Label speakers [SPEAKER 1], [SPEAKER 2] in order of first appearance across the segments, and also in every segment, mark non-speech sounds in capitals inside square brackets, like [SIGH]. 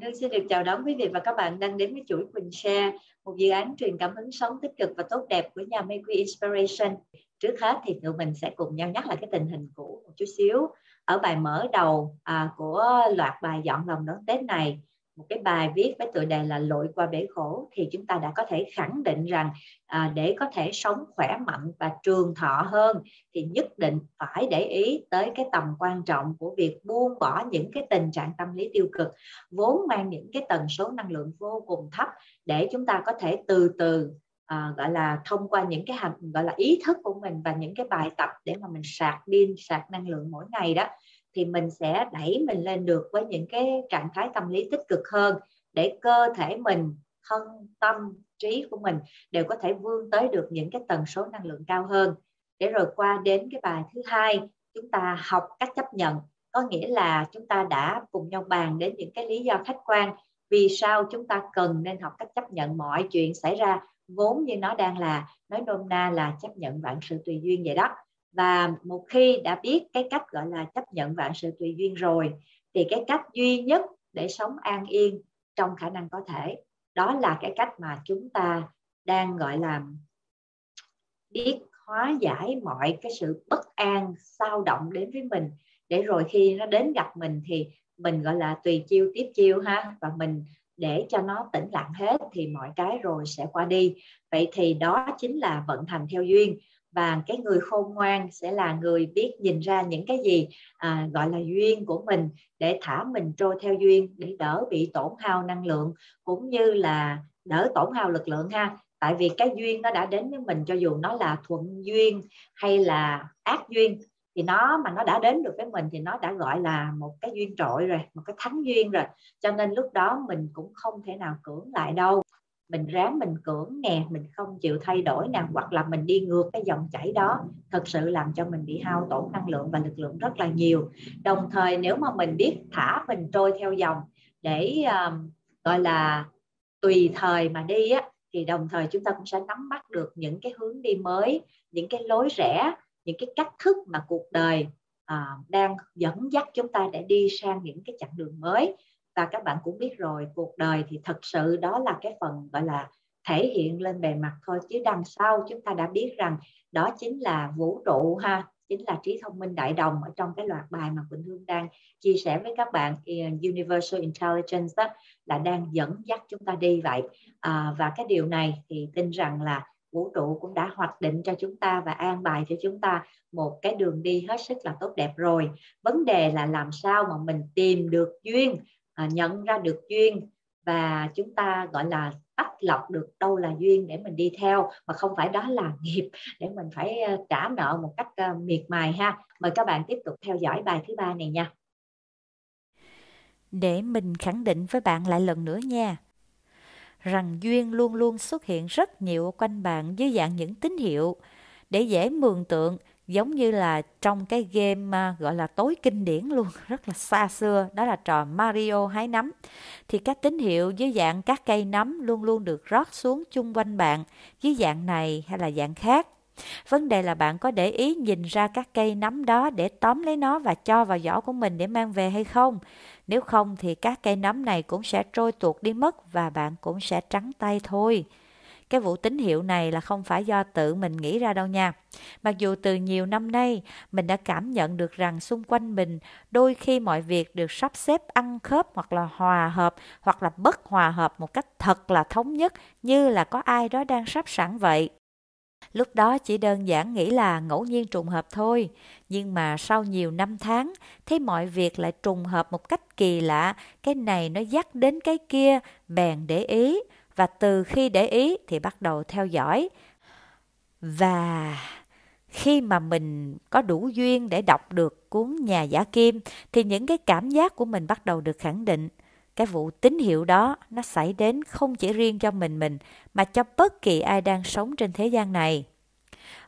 [SPEAKER 1] Vâng, Quỳnh Hương xin được chào đón quý vị và các bạn đang đến với chuỗi Quỳnh Share, một dự án truyền cảm hứng sống tích cực và tốt đẹp của nhà Make Inspiration. Trước hết thì tụi mình sẽ cùng nhau nhắc lại cái tình hình cũ một chút xíu. Ở bài mở đầu à, của loạt bài dọn lòng đón Tết này một cái bài viết với tựa đề là lội qua bể khổ thì chúng ta đã có thể khẳng định rằng à, để có thể sống khỏe mạnh và trường thọ hơn thì nhất định phải để ý tới cái tầm quan trọng của việc buông bỏ những cái tình trạng tâm lý tiêu cực vốn mang những cái tần số năng lượng vô cùng thấp để chúng ta có thể từ từ à, gọi là thông qua những cái hành gọi là ý thức của mình và những cái bài tập để mà mình sạc pin sạc năng lượng mỗi ngày đó thì mình sẽ đẩy mình lên được với những cái trạng thái tâm lý tích cực hơn để cơ thể mình, thân tâm, trí của mình đều có thể vươn tới được những cái tần số năng lượng cao hơn. Để rồi qua đến cái bài thứ hai, chúng ta học cách chấp nhận. Có nghĩa là chúng ta đã cùng nhau bàn đến những cái lý do khách quan vì sao chúng ta cần nên học cách chấp nhận mọi chuyện xảy ra, vốn như nó đang là, nói nôm na là chấp nhận vạn sự tùy duyên vậy đó và một khi đã biết cái cách, gọi là, chấp nhận vạn sự tùy duyên rồi, thì cái cách duy nhất để sống an yên trong khả năng có thể, đó là cái cách mà chúng ta đang, gọi là, biết hóa giải mọi cái sự bất an, sao động đến với mình. Để rồi khi nó đến gặp mình thì mình, gọi là, tùy chiêu tiếp chiêu ha, và mình để cho nó tĩnh lặng hết thì mọi cái rồi sẽ qua đi. Vậy thì đó chính là vận hành theo duyên và cái người khôn ngoan sẽ là người biết nhìn ra những cái gì à, gọi là duyên của mình để thả mình trôi theo duyên để đỡ bị tổn hao năng lượng cũng như là đỡ tổn hao lực lượng ha. Tại vì cái duyên nó đã đến với mình cho dù nó là thuận duyên hay là ác duyên thì nó mà nó đã đến được với mình thì nó đã gọi là một cái duyên trội rồi một cái thánh duyên rồi. Cho nên lúc đó mình cũng không thể nào cưỡng lại đâu mình ráng mình cưỡng nè mình không chịu thay đổi nè hoặc là mình đi ngược cái dòng chảy đó thật sự làm cho mình bị hao tổn năng lượng và lực lượng rất là nhiều. Đồng thời nếu mà mình biết thả mình trôi theo dòng để um, gọi là tùy thời mà đi á thì đồng thời chúng ta cũng sẽ nắm bắt được những cái hướng đi mới những cái lối rẽ những cái cách thức mà cuộc đời à, đang dẫn dắt chúng ta để đi sang những cái chặng đường mới và các bạn cũng biết rồi cuộc đời thì thật sự đó là cái phần gọi là thể hiện lên bề mặt thôi chứ đằng sau chúng ta đã biết rằng đó chính là vũ trụ ha chính là trí thông minh đại đồng ở trong cái loạt bài mà Quỳnh Hương đang chia sẻ với các bạn eh, Universal Intelligence đó, là đang dẫn dắt chúng ta đi vậy. À, và cái điều này thì tin rằng là vũ trụ cũng đã hoạch định cho chúng ta và an bài cho chúng ta một cái đường đi hết sức là tốt đẹp rồi. Vấn đề là làm sao mà mình tìm được duyên à, nhận ra được duyên và chúng ta gọi là tách lọc được đâu là duyên để mình đi theo mà không phải đó là [LAUGHS] nghiệp để mình phải à, trả nợ một cách à, miệt mài ha. Mời các bạn tiếp tục theo dõi bài thứ ba này nha.
[SPEAKER 2] Để mình khẳng định với bạn lại lần nữa nha. Rằng duyên luôn luôn xuất hiện rất nhiều quanh bạn dưới dạng những tín hiệu để dễ mường tượng giống như là trong cái game à, gọi là tối kinh điển luôn, [LAUGHS] rất là xa xưa, đó là trò Mario hái nấm. Thì các tín hiệu dưới dạng các cây nấm luôn luôn được rót xuống chung quanh bạn, dưới dạng này hay là dạng khác. Vấn đề là bạn có để ý nhìn ra các cây nấm đó để tóm lấy nó và cho vào giỏ của mình để mang về hay không. Nếu không thì các cây nấm này cũng sẽ trôi tuột đi mất và bạn cũng sẽ trắng tay thôi cái vụ tín hiệu này là không phải do tự mình nghĩ ra đâu nha. Mặc dù từ nhiều năm nay, mình đã cảm nhận được rằng xung quanh mình đôi khi mọi việc được sắp xếp ăn khớp hoặc là hòa hợp hoặc là bất hòa hợp một cách thật là thống nhất như là có ai đó đang sắp sẵn vậy. Lúc đó chỉ đơn giản nghĩ là ngẫu nhiên trùng hợp thôi, nhưng mà sau nhiều năm tháng, thấy mọi việc lại trùng hợp một cách kỳ lạ, cái này nó dắt đến cái kia, bèn để ý, và từ khi để ý thì bắt đầu theo dõi. Và khi mà mình có đủ duyên để đọc được cuốn nhà giả kim, thì những cái cảm giác của mình bắt đầu được khẳng định. Cái vụ tín hiệu đó, nó xảy đến không chỉ riêng cho mình mình, mà cho bất kỳ ai đang sống trên thế gian này.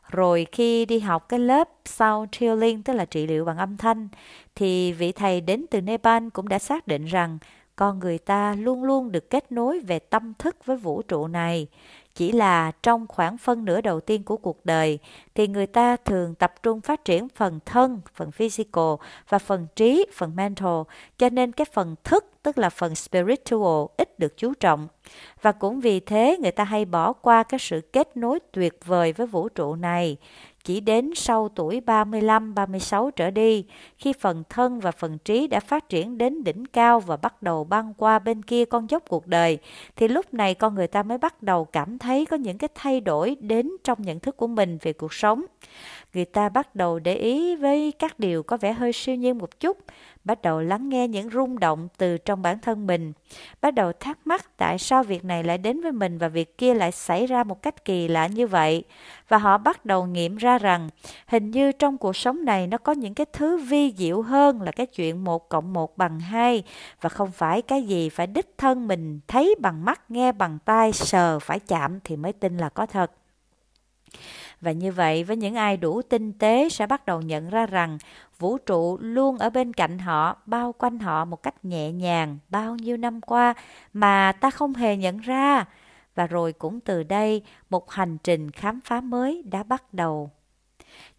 [SPEAKER 2] Rồi khi đi học cái lớp sound healing tức là trị liệu bằng âm thanh, thì vị thầy đến từ Nepal cũng đã xác định rằng con người ta luôn luôn được kết nối về tâm thức với vũ trụ này. Chỉ là trong khoảng phân nửa đầu tiên của cuộc đời thì người ta thường tập trung phát triển phần thân, phần physical và phần trí, phần mental, cho nên cái phần thức tức là phần spiritual ít được chú trọng. Và cũng vì thế người ta hay bỏ qua cái sự kết nối tuyệt vời với vũ trụ này chỉ đến sau tuổi 35, 36 trở đi, khi phần thân và phần trí đã phát triển đến đỉnh cao và bắt đầu băng qua bên kia con dốc cuộc đời, thì lúc này con người ta mới bắt đầu cảm thấy có những cái thay đổi đến trong nhận thức của mình về cuộc sống. Người ta bắt đầu để ý với các điều có vẻ hơi siêu nhiên một chút, bắt đầu lắng nghe những rung động từ trong bản thân mình, bắt đầu thắc mắc tại sao việc này lại đến với mình và việc kia lại xảy ra một cách kỳ lạ như vậy. Và họ bắt đầu nghiệm ra rằng hình như trong cuộc sống này nó có những cái thứ vi diệu hơn là cái chuyện một cộng một bằng hai và không phải cái gì phải đích thân mình thấy bằng mắt, nghe bằng tai, sờ, phải chạm thì mới tin là có thật. Và như vậy, với những ai đủ tinh tế sẽ bắt đầu nhận ra rằng vũ trụ luôn ở bên cạnh họ, bao quanh họ một cách nhẹ nhàng bao nhiêu năm qua mà ta không hề nhận ra. Và rồi cũng từ đây, một hành trình khám phá mới đã bắt đầu.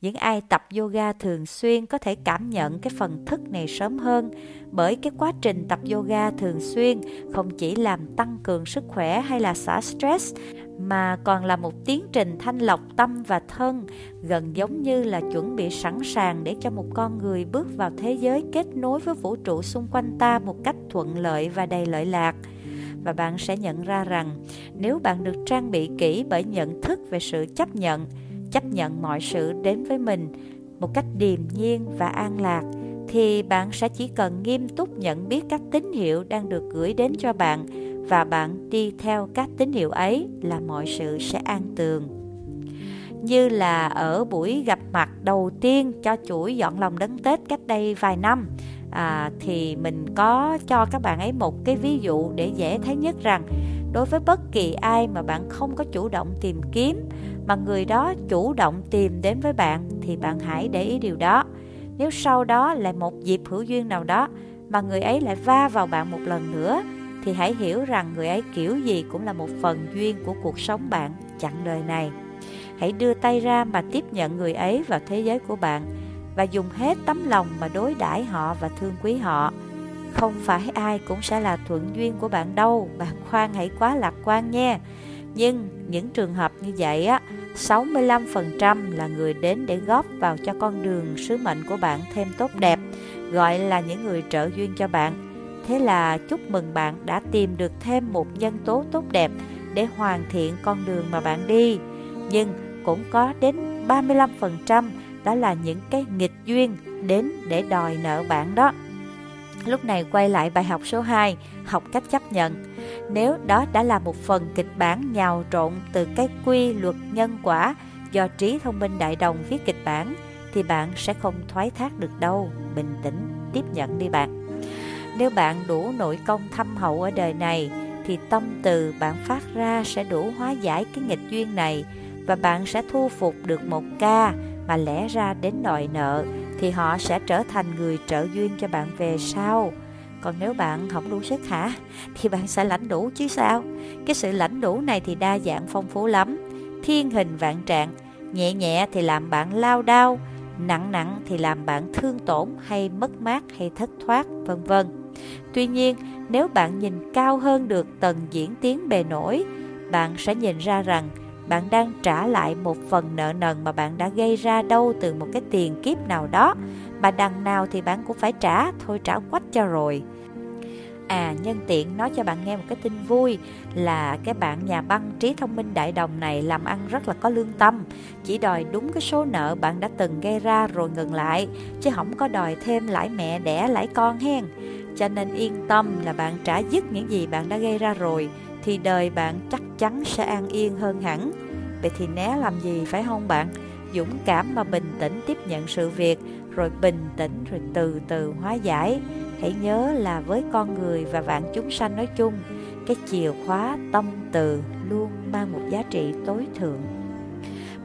[SPEAKER 2] Những ai tập yoga thường xuyên có thể cảm nhận cái phần thức này sớm hơn, bởi cái quá trình tập yoga thường xuyên không chỉ làm tăng cường sức khỏe hay là xả stress, mà còn là một tiến trình thanh lọc tâm và thân, gần giống như là chuẩn bị sẵn sàng để cho một con người bước vào thế giới kết nối với vũ trụ xung quanh ta một cách thuận lợi và đầy lợi lạc. Và bạn sẽ nhận ra rằng, nếu bạn được trang bị kỹ bởi nhận thức về sự chấp nhận chấp nhận mọi sự đến với mình một cách điềm nhiên và an lạc thì bạn sẽ chỉ cần nghiêm túc nhận biết các tín hiệu đang được gửi đến cho bạn và bạn đi theo các tín hiệu ấy là mọi sự sẽ an tường. Như là ở buổi gặp mặt đầu tiên cho chuỗi dọn lòng đấng Tết cách đây vài năm à, thì mình có cho các bạn ấy một cái ví dụ để dễ thấy nhất rằng đối với bất kỳ ai mà bạn không có chủ động tìm kiếm, mà người đó chủ động tìm đến với bạn, thì bạn hãy để ý điều đó nếu sau đó lại một dịp hữu duyên nào đó mà người ấy lại va vào bạn một lần nữa, thì hãy hiểu rằng người ấy kiểu gì cũng là một phần duyên của cuộc sống bạn chặng đời này. Hãy đưa tay ra mà tiếp nhận người ấy vào thế giới của bạn và dùng hết tấm lòng mà đối đãi họ và thương quý họ. Không phải ai cũng sẽ là thuận duyên của bạn đâu, bạn khoan hãy quá lạc quan nha. Nhưng những trường hợp như vậy á, 65% là người đến để góp vào cho con đường sứ mệnh của bạn thêm tốt đẹp, gọi là những người trợ duyên cho bạn Thế là chúc mừng bạn đã tìm được thêm một nhân tố tốt đẹp để hoàn thiện con đường mà bạn đi. Nhưng cũng có đến 35% đó là những cái nghịch duyên đến để đòi nợ bạn đó. Lúc này quay lại bài học số 2, học cách chấp nhận. Nếu đó đã là một phần kịch bản nhào trộn từ cái quy luật nhân quả do trí thông minh đại đồng viết kịch bản, thì bạn sẽ không thoái thác được đâu. Bình tĩnh, tiếp nhận đi bạn. Nếu bạn đủ nội công thâm hậu ở đời này, thì tâm từ bạn phát ra sẽ đủ hóa giải cái nghịch duyên này và bạn sẽ thu phục được một ca mà lẽ ra đến đòi nợ thì họ sẽ trở thành người trợ duyên cho bạn về sau. Còn nếu bạn không đủ sức hả thì bạn sẽ lãnh đủ chứ sao? Cái sự lãnh đủ này thì đa dạng phong phú lắm. Thiên hình vạn trạng, nhẹ nhẹ thì làm bạn lao đao, nặng nặng thì làm bạn thương tổn hay mất mát hay thất thoát, vân vân. Tuy nhiên, nếu bạn nhìn cao hơn được tầng diễn tiến bề nổi, bạn sẽ nhìn ra rằng bạn đang trả lại một phần nợ nần mà bạn đã gây ra đâu từ một cái tiền kiếp nào đó. Mà đằng nào thì bạn cũng phải trả. Thôi trả quách cho rồi. À nhân tiện nói cho bạn nghe một cái tin vui là cái bạn nhà băng trí thông minh đại đồng này làm ăn rất là có lương tâm. Chỉ đòi đúng cái số nợ bạn đã từng gây ra rồi ngừng lại, Chứ không có đòi thêm lãi mẹ, đẻ lãi con hen. Cho nên yên tâm là bạn trả dứt những gì bạn đã gây ra rồi thì đời bạn chắc chắn sẽ an yên hơn hẳn. Vậy thì né làm gì phải không bạn? Dũng cảm mà bình tĩnh tiếp nhận sự việc rồi bình tĩnh rồi từ từ hóa giải. Hãy nhớ là với con người và vạn chúng sanh nói chung, cái chìa khóa tâm từ luôn mang một giá trị tối thượng.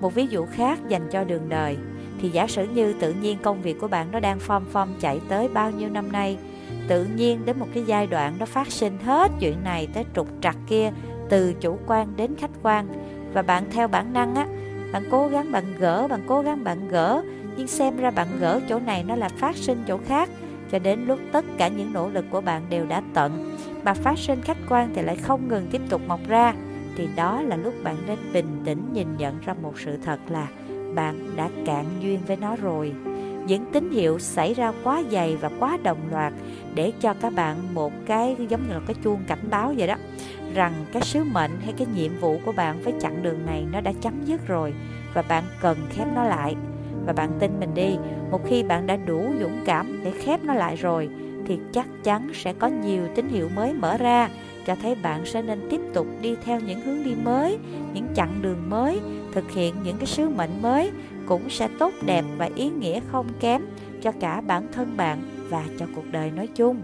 [SPEAKER 2] Một ví dụ khác dành cho đường đời thì giả sử như tự nhiên công việc của bạn nó đang phom phom chạy tới bao nhiêu năm nay tự nhiên đến một cái giai đoạn nó phát sinh hết chuyện này tới trục trặc kia, từ chủ quan đến khách quan. Và bạn theo bản năng á, bạn cố gắng bạn gỡ, bạn cố gắng bạn gỡ. Nhưng xem ra bạn gỡ chỗ này nó là phát sinh chỗ khác. Cho đến lúc tất cả những nỗ lực của bạn đều đã tận, mà phát sinh khách quan thì lại không ngừng tiếp tục mọc ra. Thì đó là lúc bạn nên bình tĩnh nhìn nhận ra một sự thật là bạn đã cạn duyên với nó rồi những tín hiệu xảy ra quá dày và quá đồng loạt để cho các bạn một cái giống như là cái chuông cảnh báo vậy đó, rằng cái sứ mệnh hay cái nhiệm vụ của bạn với chặng đường này nó đã chấm dứt rồi và bạn cần khép nó lại. Và bạn tin mình đi, một khi bạn đã đủ dũng cảm để khép nó lại rồi, thì chắc chắn sẽ có nhiều tín hiệu mới mở ra cho thấy bạn sẽ nên tiếp tục đi theo những hướng đi mới, những chặng đường mới, thực hiện những cái sứ mệnh mới cũng sẽ tốt đẹp và ý nghĩa không kém cho cả bản thân bạn và cho cuộc đời nói chung.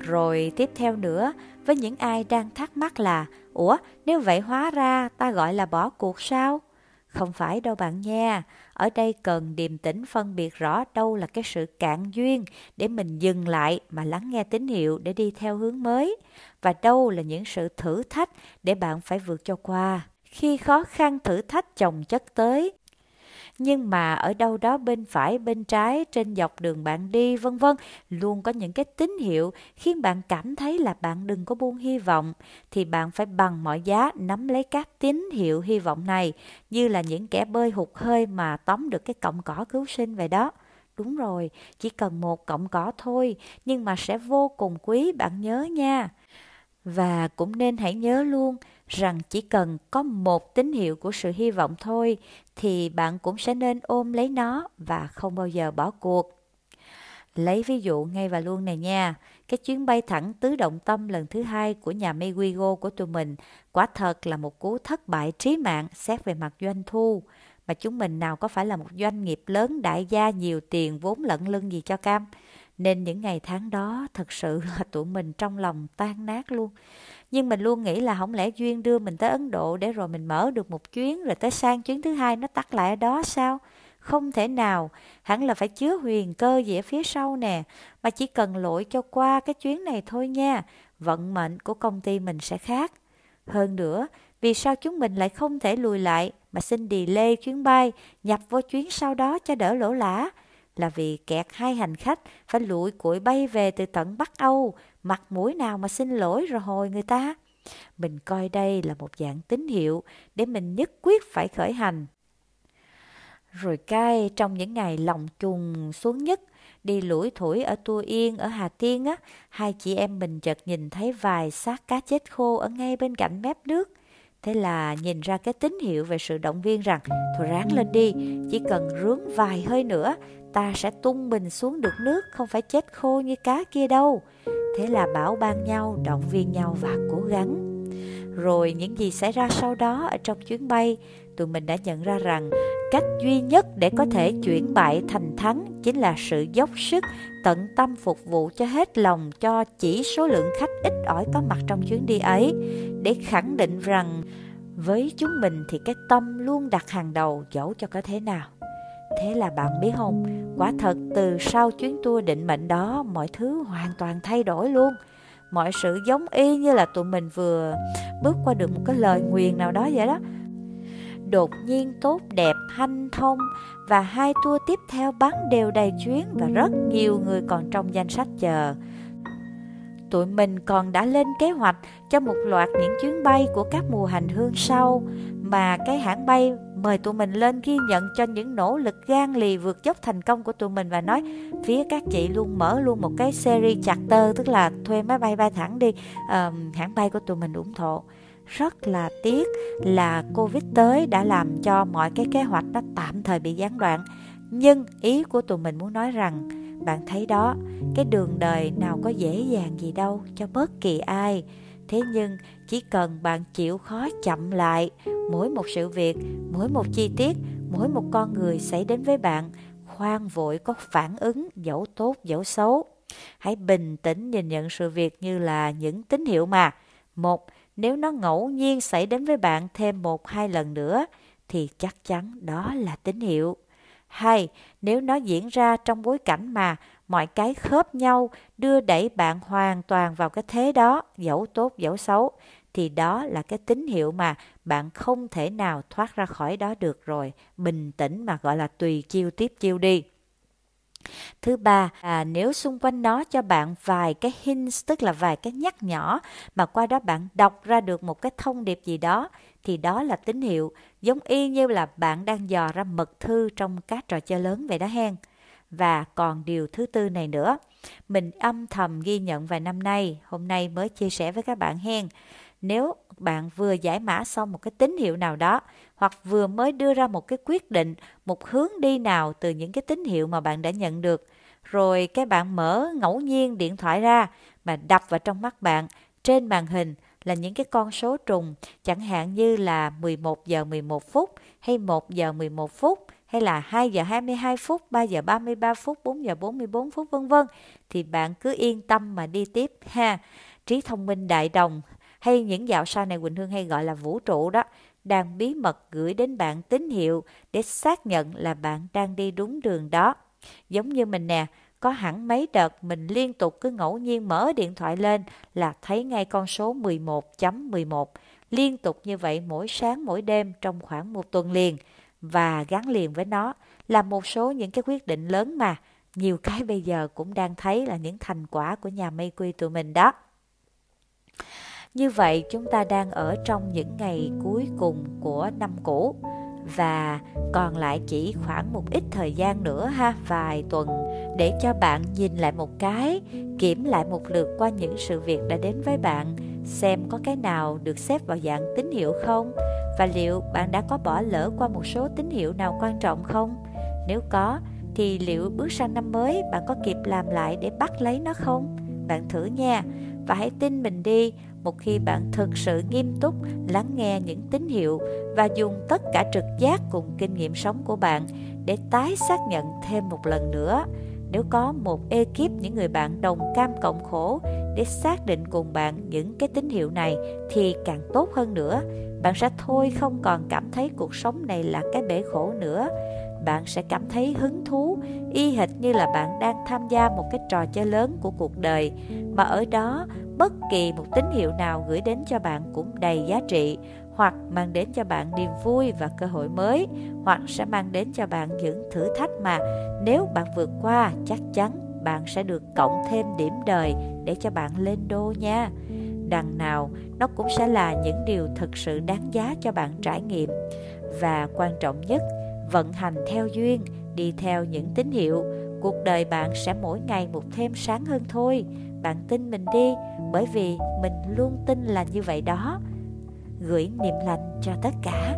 [SPEAKER 2] Rồi tiếp theo nữa, với những ai đang thắc mắc là, ủa, nếu vậy hóa ra ta gọi là bỏ cuộc sao? Không phải đâu bạn nha, ở đây cần điềm tĩnh phân biệt rõ đâu là cái sự cạn duyên để mình dừng lại mà lắng nghe tín hiệu để đi theo hướng mới, và đâu là những sự thử thách để bạn phải vượt cho qua. Khi khó khăn thử thách chồng chất tới nhưng mà ở đâu đó bên phải, bên trái, trên dọc đường bạn đi, vân vân, luôn có những cái tín hiệu khiến bạn cảm thấy là bạn đừng có buông hy vọng. Thì bạn phải bằng mọi giá nắm lấy các tín hiệu hy vọng này, như là những kẻ bơi hụt hơi mà tóm được cái cọng cỏ cứu sinh vậy đó. Đúng rồi, chỉ cần một cọng cỏ thôi, nhưng mà sẽ vô cùng quý, bạn nhớ nha và cũng nên hãy nhớ luôn rằng chỉ cần có một tín hiệu của sự hy vọng thôi thì bạn cũng sẽ nên ôm lấy nó và không bao giờ bỏ cuộc. Lấy ví dụ ngay và luôn này nha, cái chuyến bay thẳng tứ động tâm lần thứ hai của nhà Maywigo của tụi mình quả thật là một cú thất bại trí mạng xét về mặt doanh thu. Mà chúng mình nào có phải là một doanh nghiệp lớn đại gia nhiều tiền vốn lẫn lưng gì cho cam. Nên những ngày tháng đó thật sự [LAUGHS] là tụi mình trong lòng tan nát luôn. Nhưng mình luôn nghĩ là không lẽ Duyên đưa mình tới Ấn Độ để rồi mình mở được một chuyến rồi tới sang chuyến thứ hai nó tắt lại ở đó sao? Không thể nào, hẳn là phải chứa huyền cơ gì ở phía sau nè, mà chỉ cần lội cho qua cái chuyến này thôi nha, vận mệnh của công ty mình sẽ khác. Hơn nữa, vì sao chúng mình lại không thể lùi lại mà xin delay chuyến bay, nhập vô chuyến sau đó cho đỡ lỗ lã? Là vì kẹt hai hành khách phải lụi cuội bay về từ tận Bắc Âu, mặt mũi nào mà xin lỗi rồi hồi người ta. Mình coi đây là một dạng tín hiệu để mình nhất quyết phải khởi hành. Rồi cai trong những ngày lòng trùng xuống nhất, đi lủi thủi ở Tua Yên, ở Hà Tiên á, hai chị em mình chợt nhìn thấy vài xác cá chết khô ở ngay bên cạnh mép nước. Thế là nhìn ra cái tín hiệu về sự động viên rằng Thôi ráng lên đi, chỉ cần rướng vài hơi nữa Ta sẽ tung mình xuống được nước Không phải chết khô như cá kia đâu. Thế là bảo ban nhau, động viên nhau và cố gắng. Rồi những gì xảy ra sau đó ở trong chuyến bay Tụi mình đã nhận ra rằng cách duy nhất để có thể chuyển bại thành thắng chính là sự dốc sức tận tâm phục vụ cho hết lòng cho chỉ số lượng khách ít ỏi có mặt trong chuyến đi ấy để khẳng định rằng với chúng mình thì cái tâm luôn đặt hàng đầu dẫu cho có thế nào thế là bạn biết không? Quả thật, từ sau chuyến tour định mệnh đó, mọi thứ hoàn toàn thay đổi luôn. Mọi sự giống y như là tụi mình vừa bước qua được một cái lời nguyền nào đó vậy đó. Đột nhiên tốt, đẹp, hanh thông và hai tour tiếp theo bắn đều đầy chuyến và rất nhiều người còn trong danh sách chờ. Tụi mình còn đã lên kế hoạch cho một loạt những chuyến bay của các mùa hành hương sau, mà cái hãng bay mời tụi mình lên ghi nhận cho những nỗ lực gan lì vượt dốc thành công của tụi mình và nói phía các chị luôn mở luôn một cái series charter tức là thuê máy bay bay thẳng đi uh, hãng bay của tụi mình ủng hộ. Rất là tiếc là covid tới đã làm cho mọi cái kế hoạch nó tạm thời bị gián đoạn. Nhưng ý của tụi mình muốn nói rằng bạn thấy đó cái đường đời nào có dễ dàng gì đâu cho bất kỳ ai thế nhưng, chỉ cần bạn chịu khó chậm lại, mỗi một sự việc, mỗi một chi tiết, mỗi một con người xảy đến với bạn, khoan vội có phản ứng, dẫu tốt, dẫu xấu. Hãy bình tĩnh nhìn nhận sự việc như là những tín hiệu mà. Một, nếu nó ngẫu nhiên xảy đến với bạn thêm một, hai lần nữa, thì chắc chắn đó là tín hiệu. Hai, nếu nó diễn ra trong bối cảnh mà mọi cái khớp nhau đưa đẩy bạn hoàn toàn vào cái thế đó dẫu tốt dẫu xấu thì đó là cái tín hiệu mà bạn không thể nào thoát ra khỏi đó được rồi. Bình tĩnh mà gọi là tùy chiêu tiếp chiêu đi. Thứ ba, à, nếu xung quanh nó cho bạn vài cái hints, tức là vài cái nhắc nhỏ, mà qua đó bạn đọc ra được một cái thông điệp gì đó, thì đó là tín hiệu, giống y như là bạn đang dò ra mật thư trong các trò chơi lớn vậy đó hen. Và còn điều thứ tư này nữa, mình âm thầm ghi nhận vài năm nay, hôm nay mới chia sẻ với các bạn hen. Nếu bạn vừa giải mã xong một cái tín hiệu nào đó hoặc vừa mới đưa ra một cái quyết định, một hướng đi nào từ những cái tín hiệu mà bạn đã nhận được, rồi cái bạn mở ngẫu nhiên điện thoại ra mà đập vào trong mắt bạn trên màn hình là những cái con số trùng, chẳng hạn như là 11 giờ 11 phút hay 1 giờ 11 phút hay là 2 giờ 22 phút, 3 giờ 33 phút, 4 giờ 44 phút vân vân thì bạn cứ yên tâm mà đi tiếp ha. Trí thông minh đại đồng hay những dạo sau này Quỳnh Hương hay gọi là vũ trụ đó đang bí mật gửi đến bạn tín hiệu để xác nhận là bạn đang đi đúng đường đó. Giống như mình nè, có hẳn mấy đợt mình liên tục cứ ngẫu nhiên mở điện thoại lên là thấy ngay con số 11.11. .11. Liên tục như vậy mỗi sáng mỗi đêm trong khoảng một tuần liền. Và gắn liền với nó là một số những cái quyết định lớn mà nhiều cái bây giờ cũng đang thấy là những thành quả của nhà mây quy tụi mình đó. Như vậy chúng ta đang ở trong những ngày cuối cùng của năm cũ và còn lại chỉ khoảng một ít thời gian nữa ha, vài tuần để cho bạn nhìn lại một cái, kiểm lại một lượt qua những sự việc đã đến với bạn, xem có cái nào được xếp vào dạng tín hiệu không và liệu bạn đã có bỏ lỡ qua một số tín hiệu nào quan trọng không? Nếu có thì liệu bước sang năm mới bạn có kịp làm lại để bắt lấy nó không? Bạn thử nha và hãy tin mình đi, một khi bạn thực sự nghiêm túc lắng nghe những tín hiệu và dùng tất cả trực giác cùng kinh nghiệm sống của bạn để tái xác nhận thêm một lần nữa nếu có một ekip những người bạn đồng cam cộng khổ để xác định cùng bạn những cái tín hiệu này thì càng tốt hơn nữa bạn sẽ thôi không còn cảm thấy cuộc sống này là cái bể khổ nữa. Bạn sẽ cảm thấy hứng thú, y hệt như là bạn đang tham gia một cái trò chơi lớn của cuộc đời. Mà ở đó, bất kỳ một tín hiệu nào gửi đến cho bạn cũng đầy giá trị, hoặc mang đến cho bạn niềm vui và cơ hội mới, hoặc sẽ mang đến cho bạn những thử thách mà nếu bạn vượt qua, chắc chắn bạn sẽ được cộng thêm điểm đời để cho bạn lên đô nha đằng nào, nó cũng sẽ là những điều thực sự đáng giá cho bạn trải nghiệm. Và quan trọng nhất, vận hành theo duyên, đi theo những tín hiệu. Cuộc đời bạn sẽ mỗi ngày một thêm sáng hơn thôi. Bạn tin mình đi, bởi vì mình luôn tin là như vậy đó. Gửi niềm lành cho tất cả.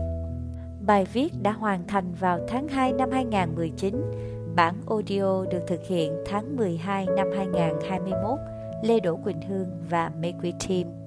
[SPEAKER 2] Bài viết đã hoàn thành vào tháng 2 năm 2019 bản audio được thực hiện tháng 12 năm 2021 Lê Đỗ Quỳnh Hương và Make We Team.